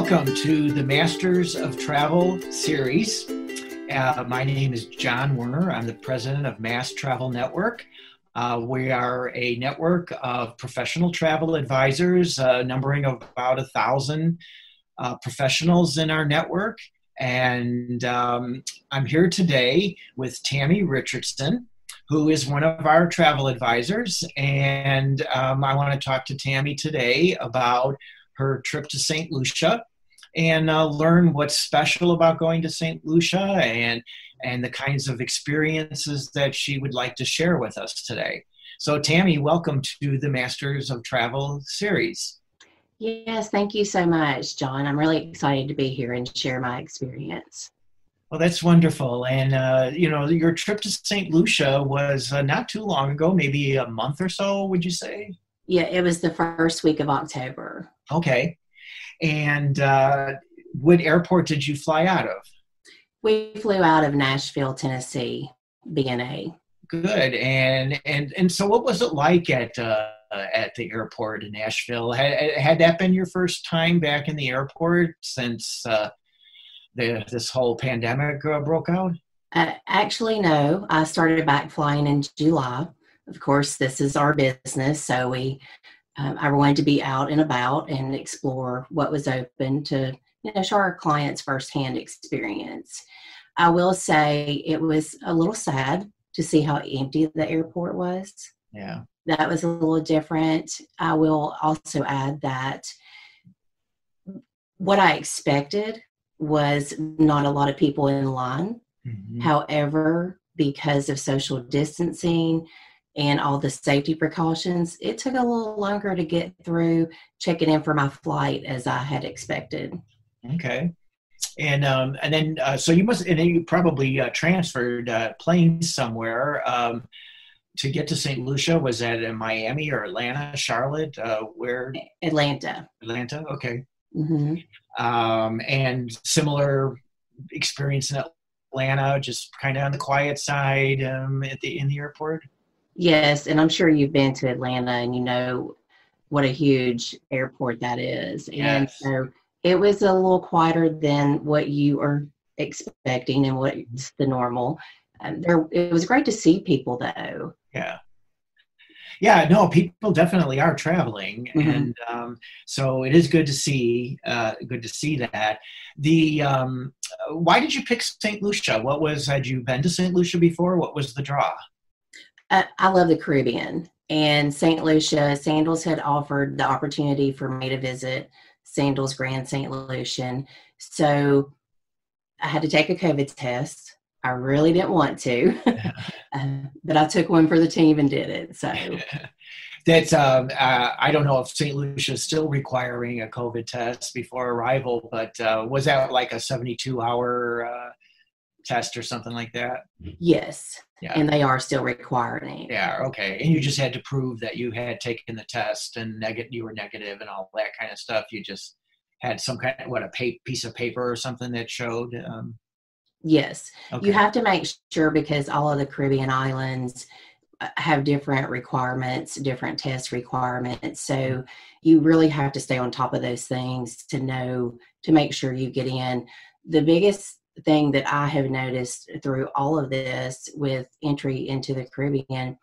Welcome to the Masters of Travel series. Uh, my name is John Werner. I'm the president of MAST Travel Network. Uh, we are a network of professional travel advisors, uh, numbering about a thousand uh, professionals in our network. And um, I'm here today with Tammy Richardson, who is one of our travel advisors. And um, I want to talk to Tammy today about her trip to St. Lucia and uh, learn what's special about going to St. Lucia and and the kinds of experiences that she would like to share with us today. So, Tammy, welcome to the Masters of Travel series. Yes, thank you so much, John. I'm really excited to be here and share my experience. Well, that's wonderful. And, uh, you know, your trip to St. Lucia was uh, not too long ago, maybe a month or so, would you say? Yeah, it was the first week of October. Okay. And uh, what airport did you fly out of? We flew out of Nashville, Tennessee, BNA. Good. And and and so, what was it like at uh, at the airport in Nashville? Had, had that been your first time back in the airport since uh, the this whole pandemic uh, broke out? Uh, actually, no. I started back flying in July. Of course, this is our business, so we um, I wanted to be out and about and explore what was open to you know show our clients firsthand experience. I will say it was a little sad to see how empty the airport was. Yeah, that was a little different. I will also add that what I expected was not a lot of people in line. Mm-hmm. However, because of social distancing and all the safety precautions, it took a little longer to get through checking in for my flight as I had expected. Okay. And um, and then uh, so you must and then you probably uh, transferred uh, planes somewhere um, to get to St. Lucia. Was that in Miami or Atlanta, Charlotte? Uh, where? Atlanta. Atlanta. Okay. Mm-hmm. Um, and similar experience in Atlanta, just kind of on the quiet side um, at the in the airport. Yes, and I'm sure you've been to Atlanta and you know what a huge airport that is. Yes. And so it was a little quieter than what you are expecting and what's the normal. Um, there, it was great to see people though. Yeah. Yeah, no, people definitely are traveling, mm-hmm. and um, so it is good to see. Uh, good to see that. The um, why did you pick St. Lucia? What was had you been to St. Lucia before? What was the draw? I, I love the Caribbean and St. Lucia. Sandals had offered the opportunity for me to visit Sandals Grand St. Lucian. So I had to take a COVID test. I really didn't want to, uh, but I took one for the team and did it. So that's um, uh, I don't know if St. Lucia is still requiring a COVID test before arrival, but uh, was that like a 72 hour uh, test or something like that? Yes. Yeah. And they are still requiring it. Yeah, okay. And you just had to prove that you had taken the test and negative you were negative and all that kind of stuff. You just had some kind of what a pa- piece of paper or something that showed um, Yes. Okay. You have to make sure because all of the Caribbean islands uh, have different requirements, different test requirements. So mm-hmm. you really have to stay on top of those things to know to make sure you get in. The biggest thing that I have noticed through all of this with entry into the Caribbean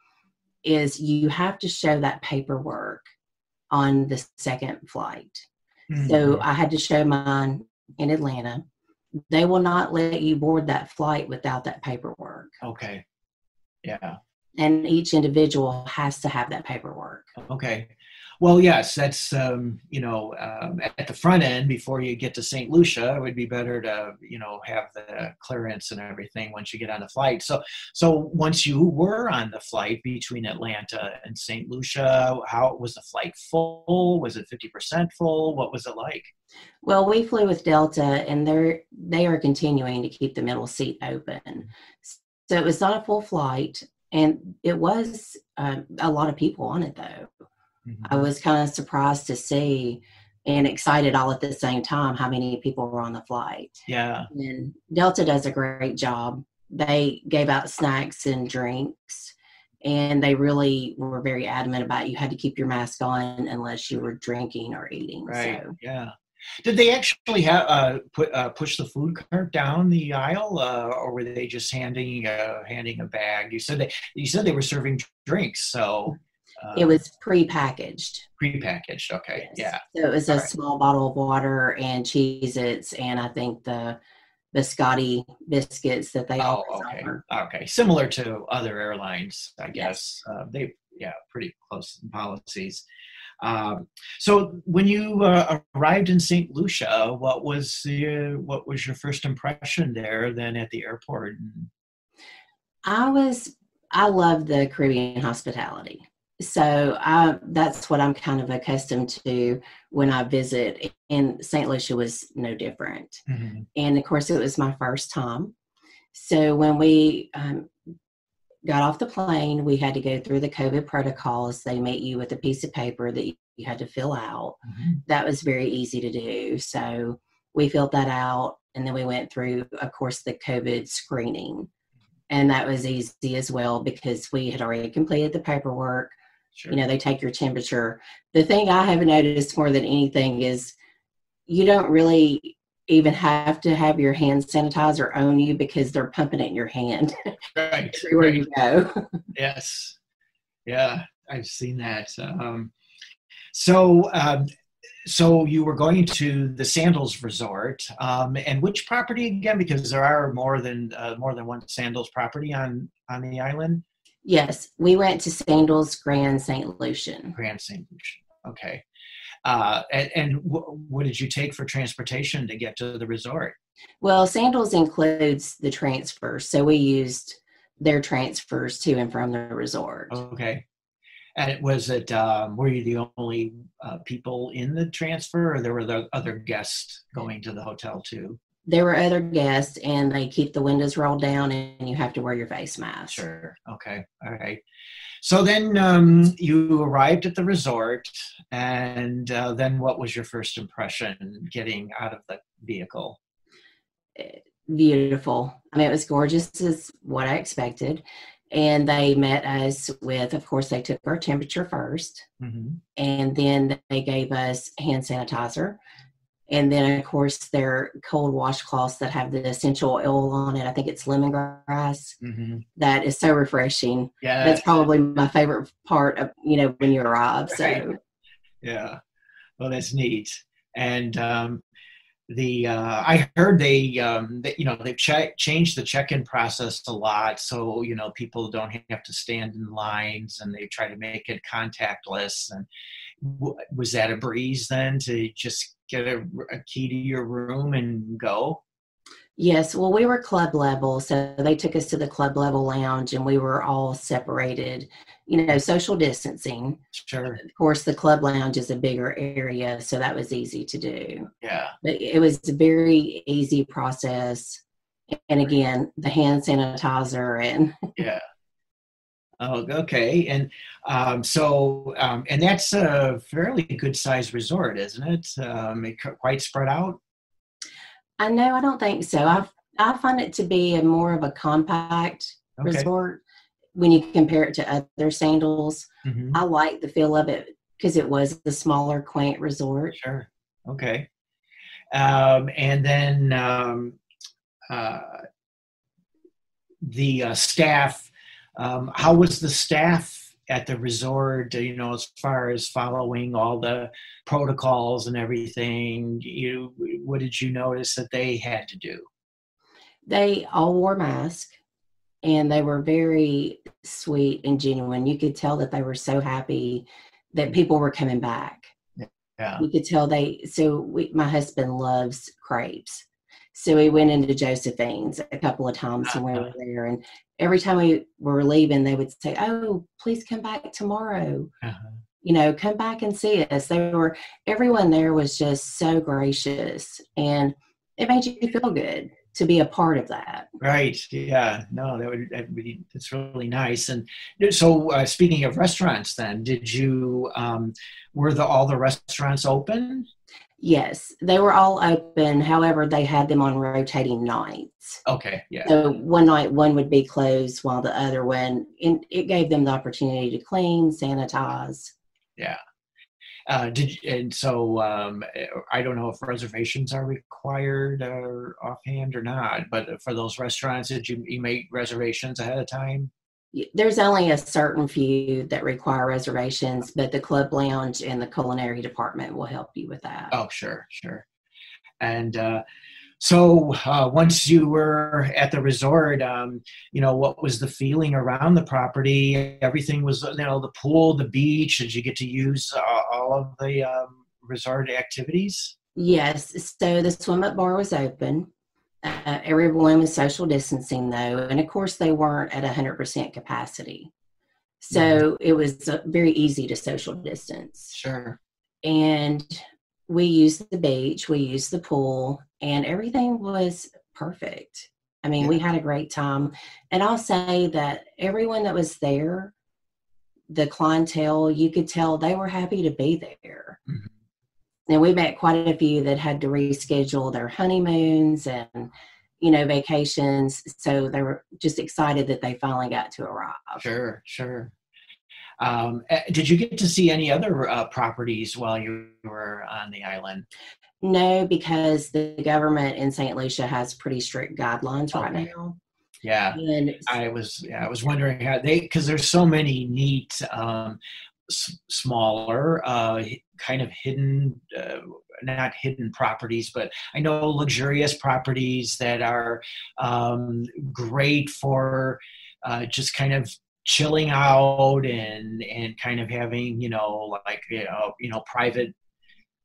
is you have to show that paperwork on the second flight. Mm-hmm. So I had to show mine in Atlanta. They will not let you board that flight without that paperwork. Okay. Yeah. And each individual has to have that paperwork. Okay. Well, yes, that's um, you know um, at the front end before you get to St. Lucia, it would be better to you know have the clearance and everything once you get on the flight. So, so once you were on the flight between Atlanta and St. Lucia, how was the flight full? Was it fifty percent full? What was it like? Well, we flew with Delta, and they're they are continuing to keep the middle seat open, so it was not a full flight, and it was uh, a lot of people on it though. Mm-hmm. I was kind of surprised to see and excited all at the same time how many people were on the flight. Yeah. And Delta does a great job. They gave out snacks and drinks and they really were very adamant about you had to keep your mask on unless you were drinking or eating. Right. So. Yeah. Did they actually have uh, put uh, push the food cart down the aisle, uh, or were they just handing uh, handing a bag? You said they you said they were serving drinks, so it uh, was pre-packaged. Pre-packaged, okay, yes. yeah. So it was All a right. small bottle of water and Cheez-Its, and I think the biscotti biscuits that they oh, okay. Offer. Okay, similar to other airlines, I guess. Yes. Uh, they yeah, pretty close policies. Um, so when you uh, arrived in St. Lucia, what was the, what was your first impression there? Then at the airport. I was I loved the Caribbean hospitality. So I, that's what I'm kind of accustomed to when I visit. And St. Lucia was no different. Mm-hmm. And of course, it was my first time. So when we um, got off the plane, we had to go through the COVID protocols. They met you with a piece of paper that you had to fill out. Mm-hmm. That was very easy to do. So we filled that out, and then we went through, of course, the COVID screening. And that was easy as well because we had already completed the paperwork. Sure. You know, they take your temperature. The thing I have noticed more than anything is you don't really even have to have your hand sanitizer on you because they're pumping it in your hand right, everywhere right. you go. yes, yeah, I've seen that. Um, so, um, so you were going to the Sandals Resort, um, and which property again? Because there are more than uh, more than one Sandals property on on the island. Yes, we went to Sandals Grand St. Lucian. Grand St. Lucian. Okay. Uh, and, and w- what did you take for transportation to get to the resort? Well, Sandals includes the transfers, so we used their transfers to and from the resort. Okay. And was it um, were you the only uh, people in the transfer, or there were the other guests going to the hotel too? There were other guests, and they keep the windows rolled down, and you have to wear your face mask. Sure. Okay. All right. So then um, you arrived at the resort, and uh, then what was your first impression getting out of the vehicle? Beautiful. I mean, it was gorgeous as what I expected. And they met us with, of course, they took our temperature 1st mm-hmm. and then they gave us hand sanitizer and then of course their cold washcloths that have the essential oil on it i think it's lemongrass mm-hmm. that is so refreshing yeah that's probably my favorite part of you know when you arrive right. so yeah well that's neat and um, the uh, I heard they, um, they you know they've ch- changed the check-in process a lot, so you know people don't have to stand in lines, and they try to make it contactless. And w- was that a breeze then to just get a, a key to your room and go? Yes, well, we were club level, so they took us to the club level lounge, and we were all separated. You know, social distancing. Sure. Of course, the club lounge is a bigger area, so that was easy to do. Yeah. But it was a very easy process, and again, the hand sanitizer and. yeah. Oh, okay. And um, so, um, and that's a fairly good sized resort, isn't it? Um, it quite spread out. I know. I don't think so. I I find it to be a more of a compact okay. resort when you compare it to other sandals. Mm-hmm. I like the feel of it because it was the smaller, quaint resort. Sure. Okay. Um, and then um, uh, the uh, staff um, how was the staff at the resort? You know, as far as following all the protocols and everything. You, what did you notice that they had to do? They all wore masks and they were very sweet and genuine. You could tell that they were so happy that people were coming back. Yeah. You could tell they, so we, my husband loves crepes. So we went into Josephine's a couple of times when we were there, and every time we were leaving, they would say, "Oh, please come back tomorrow." Uh-huh. You know, come back and see us. They were everyone there was just so gracious, and it made you feel good to be a part of that. Right. Yeah. No, that would, that would be, that's really nice. And so, uh, speaking of restaurants, then did you um, were the all the restaurants open? Yes, they were all open. However, they had them on rotating nights. Okay, yeah. So one night one would be closed while the other one, and it gave them the opportunity to clean, sanitize. Yeah. uh, did and so um, I don't know if reservations are required or offhand or not, but for those restaurants, did you, you make reservations ahead of time? There's only a certain few that require reservations, but the club lounge and the culinary department will help you with that. Oh, sure, sure. And uh, so uh, once you were at the resort, um, you know, what was the feeling around the property? Everything was, you know, the pool, the beach. Did you get to use uh, all of the um, resort activities? Yes. So the swim up bar was open. Uh, everyone was social distancing though, and of course they weren't at 100% capacity. So mm-hmm. it was uh, very easy to social distance. Sure. And we used the beach, we used the pool, and everything was perfect. I mean, yeah. we had a great time. And I'll say that everyone that was there, the clientele, you could tell they were happy to be there. Mm-hmm. And we met quite a few that had to reschedule their honeymoons and, you know, vacations. So they were just excited that they finally got to arrive. Sure, sure. Um, eh, did you get to see any other uh, properties while you were on the island? No, because the government in St. Lucia has pretty strict guidelines okay. right now. Yeah, and I was yeah, I was wondering how they because there's so many neat, um, s- smaller, uh, kind of hidden. Uh, not hidden properties, but I know luxurious properties that are um, great for uh, just kind of chilling out and and kind of having you know like you know, you know private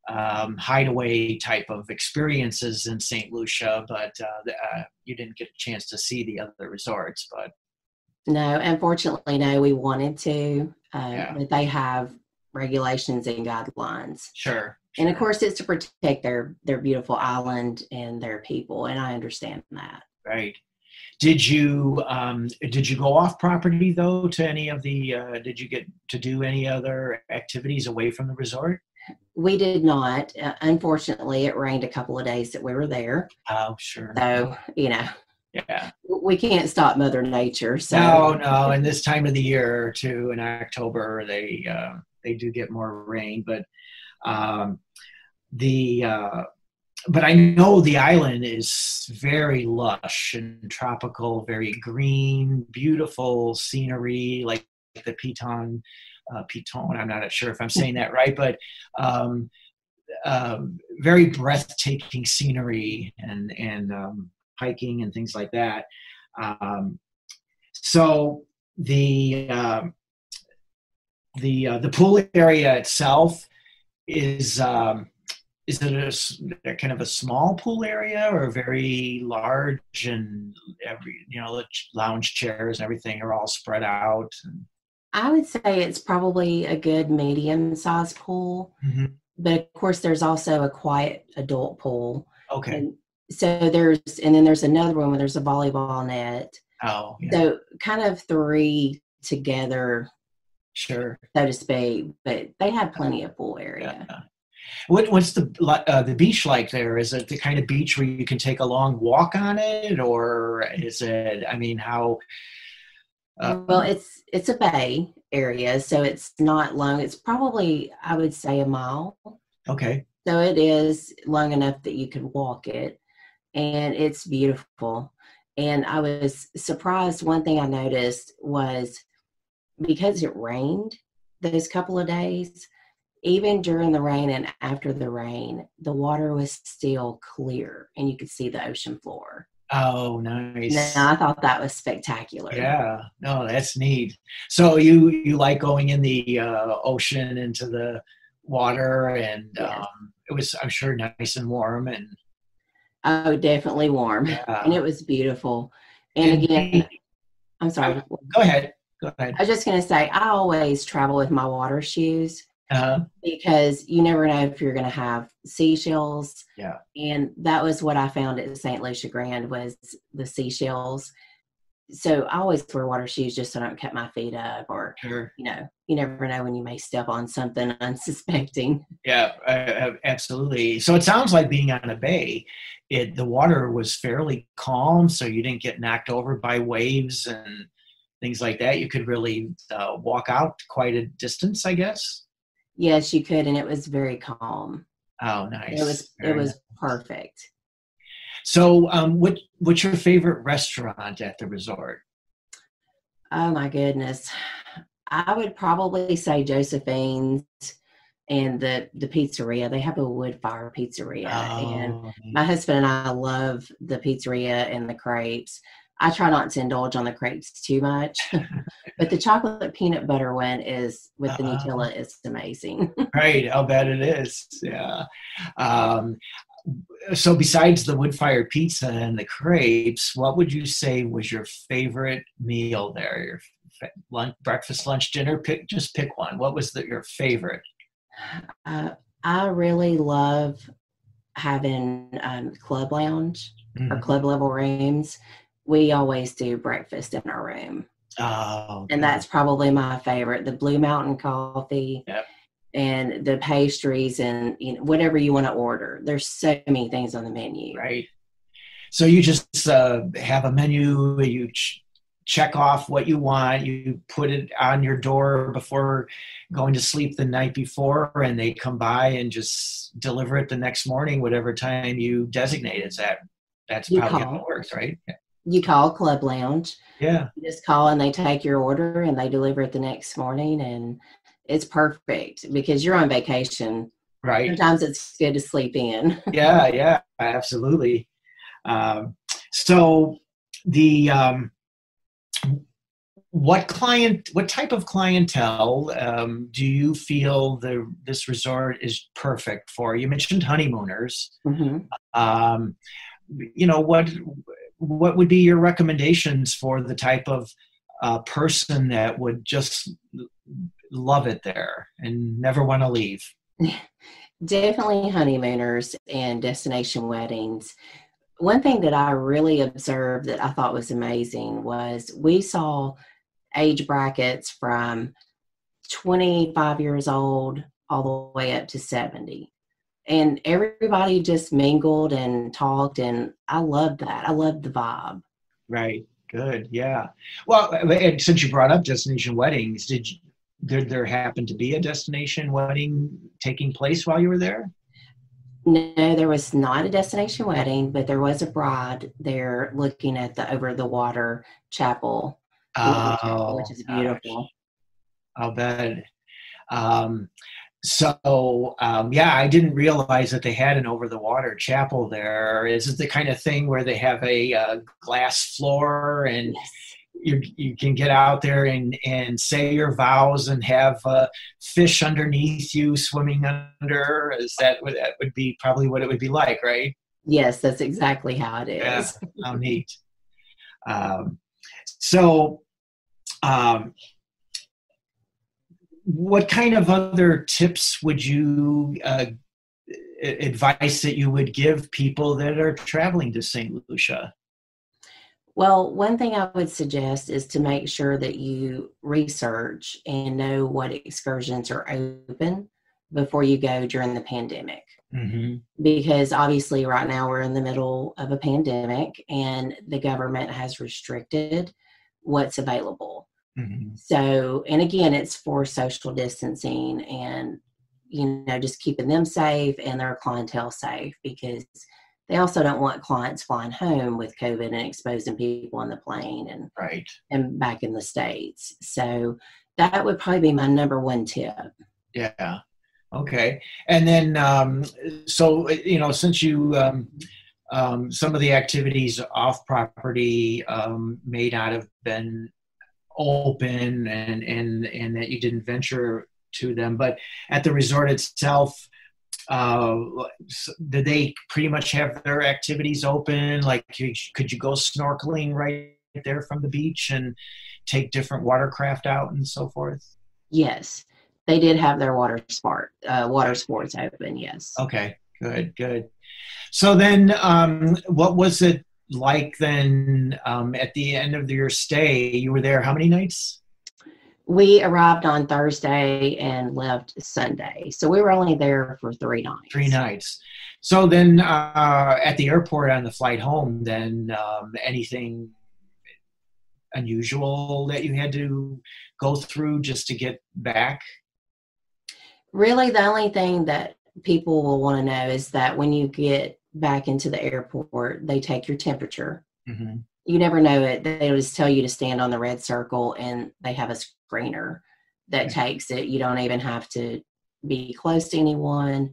um, hideaway type of experiences in St. Lucia, but uh, uh, you didn't get a chance to see the other resorts. But no, unfortunately, no. We wanted to, uh, yeah. but they have regulations and guidelines. Sure, And of course, it's to protect their their beautiful island and their people, and I understand that. Right. Did you um, did you go off property though to any of the? Uh, did you get to do any other activities away from the resort? We did not. Uh, unfortunately, it rained a couple of days that we were there. Oh, sure. So you know, yeah, we can't stop Mother Nature. So no, no. And this time of the year, too, in October, they uh, they do get more rain, but um, the uh, but I know the island is very lush and tropical, very green, beautiful scenery, like the Piton, uh, Piton. I'm not sure if I'm saying that right, but um, um, very breathtaking scenery and and um, hiking and things like that. Um, so the uh, the uh, the pool area itself is um, is it a, kind of a small pool area or very large and every you know the lounge chairs and everything are all spread out and... i would say it's probably a good medium sized pool mm-hmm. but of course there's also a quiet adult pool okay and so there's and then there's another one where there's a volleyball net oh yeah. so kind of three together sure so to speak but they have plenty of pool area yeah. What, what's the uh, the beach like there? Is it the kind of beach where you can take a long walk on it, or is it? I mean, how? Uh, well, it's it's a bay area, so it's not long. It's probably I would say a mile. Okay. So it is long enough that you can walk it, and it's beautiful. And I was surprised. One thing I noticed was because it rained those couple of days, even during the rain and after the rain, the water was still clear and you could see the ocean floor. Oh, nice. Now, I thought that was spectacular. Yeah, no, that's neat. So you you like going in the uh, ocean into the water, and yes. um, it was I'm sure nice and warm and. Oh, definitely warm, yeah. and it was beautiful. And, and again, I'm sorry. Go ahead. Go ahead. I was just going to say, I always travel with my water shoes uh, because you never know if you're going to have seashells. Yeah. And that was what I found at St. Lucia Grand was the seashells. So I always wear water shoes just so I don't cut my feet up or, sure. you know, you never know when you may step on something unsuspecting. Yeah, uh, absolutely. So it sounds like being on a bay, it the water was fairly calm, so you didn't get knocked over by waves and things like that. You could really uh, walk out quite a distance, I guess. Yes, you could, and it was very calm. Oh, nice. It was Very it was nice. perfect. So, um, what what's your favorite restaurant at the resort? Oh my goodness. I would probably say Josephine's and the the pizzeria. They have a wood fire pizzeria and Oh, my husband and I love the pizzeria and the crepes. I try not to indulge on the crepes too much, but the chocolate peanut butter one is with the Oh. Nutella is amazing. right. I'll bet it is. Yeah. Um, so, besides the wood fired pizza and the crepes, what would you say was your favorite meal there? Your fa- lunch, breakfast, lunch, dinner? Pick just pick one. What was the, your favorite? Uh, I really love having um, club lounge or Mhm. club level rooms. We always do breakfast in our room. Oh, and that's probably my favorite the blue mountain coffee Yep. And the pastries and you know, whatever you want to order there's so many things on the menu right. So you just uh, have a menu. You ch- check off what you want. You put it on your door before going to sleep the night before, and they come by and just deliver it the next morning, whatever time you designate. Is that that's You probably how it works, right? you call club lounge Yeah. you just call and they take your order and they deliver it the next morning and it's perfect because you're on vacation Right. sometimes it's good to sleep in yeah, yeah, absolutely. Um, so the um, what client, what type of clientele um, do you feel the this resort is perfect for? You mentioned honeymooners. hmm Um, you know what what would be your recommendations for the type of uh, person that would just love it there and never want to leave? Definitely honeymooners and destination weddings. One thing that I really observed that I thought was amazing was we saw age brackets from 25 years old all the way up to 70. And everybody just mingled and talked, and I loved that. I loved the vibe. Right. Good. Yeah. Well, since you brought up destination weddings, did you, did there happen to be a destination wedding taking place while you were there? No, there was not a destination wedding, but there was a bride there looking at the over the water chapel Oh, which is beautiful. I'll bet. Um, so um, yeah, I didn't realize that they had an over the water chapel there. Is it the kind of thing where they have a uh, glass floor and Yes. You you can get out there and and say your vows and have uh, fish underneath you swimming under? Is that that would be? Probably what it would be like, right? Yes, that's exactly how it is. Yeah. How neat. Um, so, um, what kind of other tips would you uh, advice that you would give people that are traveling to St. Lucia? Well, one thing I would suggest is to make sure that you research and know what excursions are open before you go during the pandemic. Mm-hmm. Because obviously, right now we're in the middle of a pandemic and the government has restricted what's available. Mm-hmm. So, and again, it's for social distancing and, you know, just keeping them safe and their clientele safe because they also don't want clients flying home with COVID and exposing people on the plane and, Right. and back in the States. So, that would probably be my number one tip. Yeah. Okay. And then, um, so you know, since you um, um, some of the activities off property um, may not have been open, and and and that you didn't venture to them, but at the resort itself. Uh, did they pretty much have their activities open? Like, could you go snorkeling right there from the beach and take different watercraft out and so forth? Yes, they did have their water sport, uh, water sports open. Yes. Okay, good, good. So then, um, what was it like then um, at the end of your stay? You were there how many nights? We arrived on Thursday and left Sunday. So we were only there for three nights. Three nights. So then, uh, at the airport on the flight home, then um, anything unusual that you had to go through just to get back? Really, the only thing that people will want to know is that when you get back into the airport, they take your temperature. Mm-hmm. You never know it. They just tell you to stand on the red circle and they have a screener that takes it. You don't even have to be close to anyone.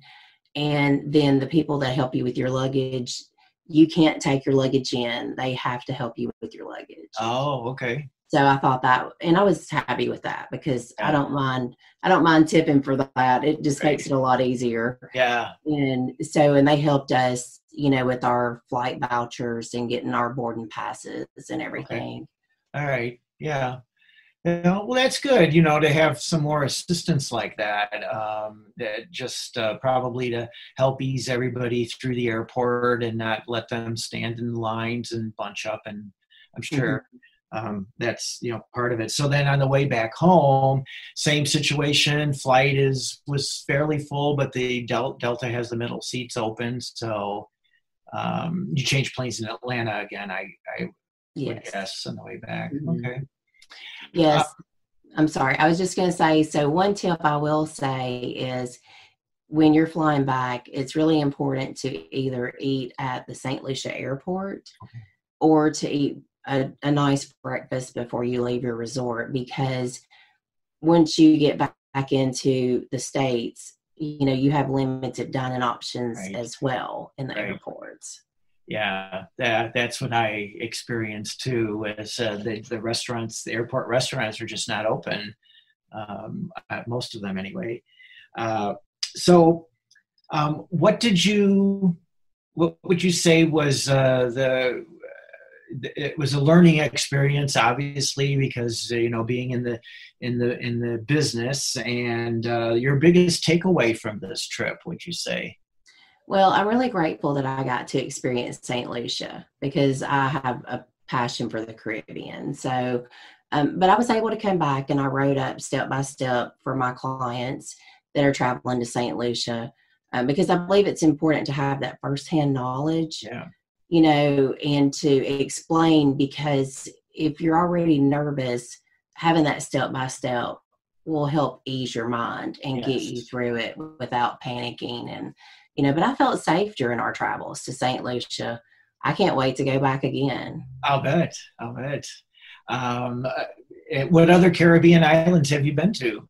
And then the people that help you with your luggage, you can't take your luggage in. They have to help you with your luggage. Oh, okay. So I thought that, and I was happy with that because yeah. I don't mind. I don't mind tipping for that. It just right. makes it a lot easier. Yeah. And so, and they helped us, you know, with our flight vouchers and getting our boarding passes and everything. Okay. All right. Yeah. Well, that's good, you know, to have some more assistance like that. Um, that just uh, probably to help ease everybody through the airport and not let them stand in lines and bunch up. And I'm sure mm-hmm um, that's you know part of it so then on the way back home same situation flight is was fairly full but the Del- delta has the middle seats open so um, you change planes in atlanta again i i yes. would guess on the way back mm-hmm. okay yes uh, i'm sorry i was just going to say so one tip i will say is when you're flying back it's really important to either eat at the st lucia airport okay. or to eat a, a nice breakfast before you leave your resort because once you get back, back into the states you know you have limited dining options right. as well in the right. airports yeah that, that's what i experienced too is uh, the, the restaurants the airport restaurants are just not open um, most of them anyway. Uh, so um, what did you what would you say was uh, the it was a learning experience obviously because you know being in the in the in the business and uh, your biggest takeaway from this trip would you say well i'm really grateful that i got to experience st lucia because i have a passion for the caribbean so um, but i was able to come back and i wrote up step by step for my clients that are traveling to st lucia um, because i believe it's important to have that firsthand knowledge yeah you know, and to explain because if you're already nervous, having that step by step will help ease your mind and yes. get you through it without panicking. And, you know, but I felt safe during our travels to St. Lucia. I can't wait to go back again. I'll bet. I'll bet. Um, uh, what other Caribbean islands have you been to?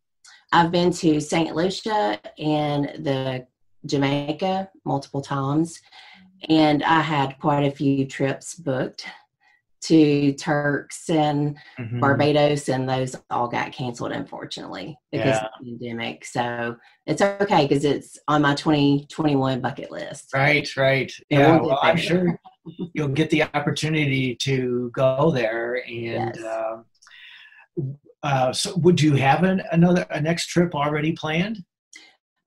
I've been to St. Lucia and the Jamaica multiple times and I had quite a few trips booked to Turks and mm-hmm. Barbados, and those all got canceled, unfortunately, because yeah. of the pandemic. So it's okay because it's on my 2021 bucket list. Right, right. Yeah, we'll well, I'm sure you'll get the opportunity to go there. And yes. uh, uh, so, would you have an, another a next trip already planned?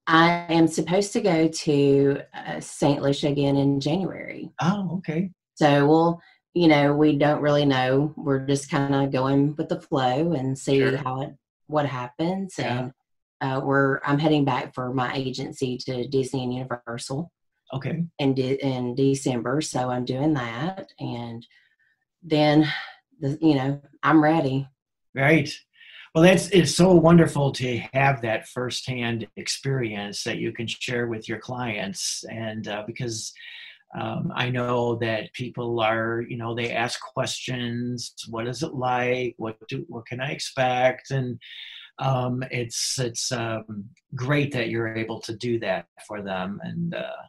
I am supposed to go to uh, St. Lucia again in January. Oh, okay. So we'll, you know, we don't really know. We're just kind of going with the flow and see sure. how it what happens. Yeah. And uh, we're I'm heading back for my agency to Disney and Universal. Okay. In de- in December, so I'm doing that, and then the you know I'm ready. Right. Well, that's it's so wonderful to have that firsthand experience that you can share with your clients, and uh, because um, I know that people are, you know, they ask questions. What is it like? What do what can I expect? And um, it's it's um, great that you're able to do that for them. And uh,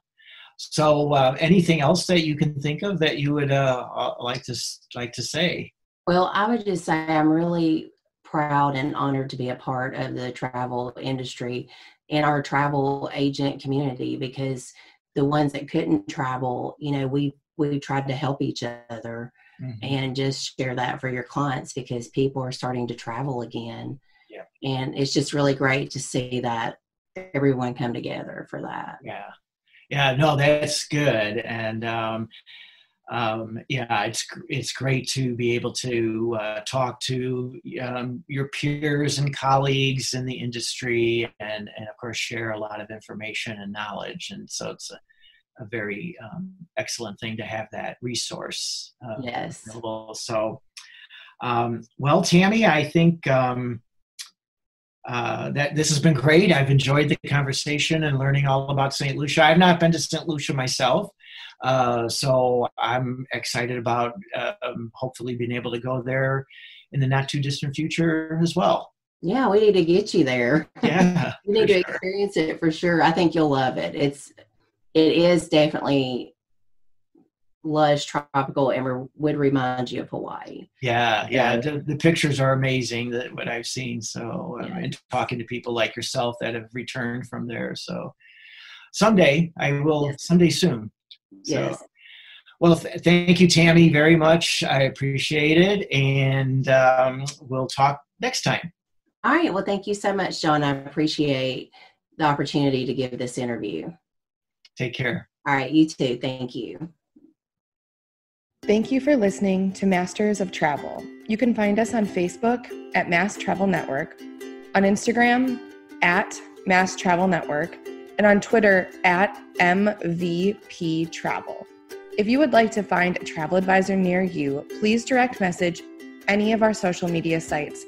so, uh, anything else that you can think of that you would uh, uh like to like to say? Well, I would just say I'm really proud and honored to be a part of the travel industry and our travel agent community because the ones that couldn't travel, you know, we we tried to help each other mm-hmm. and just share that for your clients because people are starting to travel again. Yeah. And it's just really great to see that everyone come together for that. Yeah. Yeah, no, that's good. And um um, yeah, it's it's great to be able to uh, talk to um, your peers and colleagues in the industry, and and of course share a lot of information and knowledge. And so it's a, a very um, excellent thing to have that resource. Uh, yes. Available. So, um, well, Tammy, I think um, uh, that this has been great. I've enjoyed the conversation and learning all about St. Lucia. I've not been to St. Lucia myself, uh, so I'm excited about um, hopefully being able to go there in the not too distant future as well. Yeah, we need to get you there. Yeah, you need to sure. experience it for sure. I think you'll love it. It's it is definitely lush, tropical, and would remind you of Hawaii. Yeah, yeah. The, the pictures are amazing that what I've seen. So um, yeah. and talking to people like yourself that have returned from there. So someday I will. Yes. Someday soon. So, yes. Well, th- thank you, Tammy, very much. I appreciate it, and um, we'll talk next time. All right. Well, thank you so much, John. I appreciate the opportunity to give this interview. Take care. All right. You too. Thank you. Thank you for listening to Masters of Travel. You can find us on Facebook at MAST Travel Network, on Instagram at MAST Travel Network, and on Twitter at MVP Travel. If you would like to find a travel advisor near you, please direct message any of our social media sites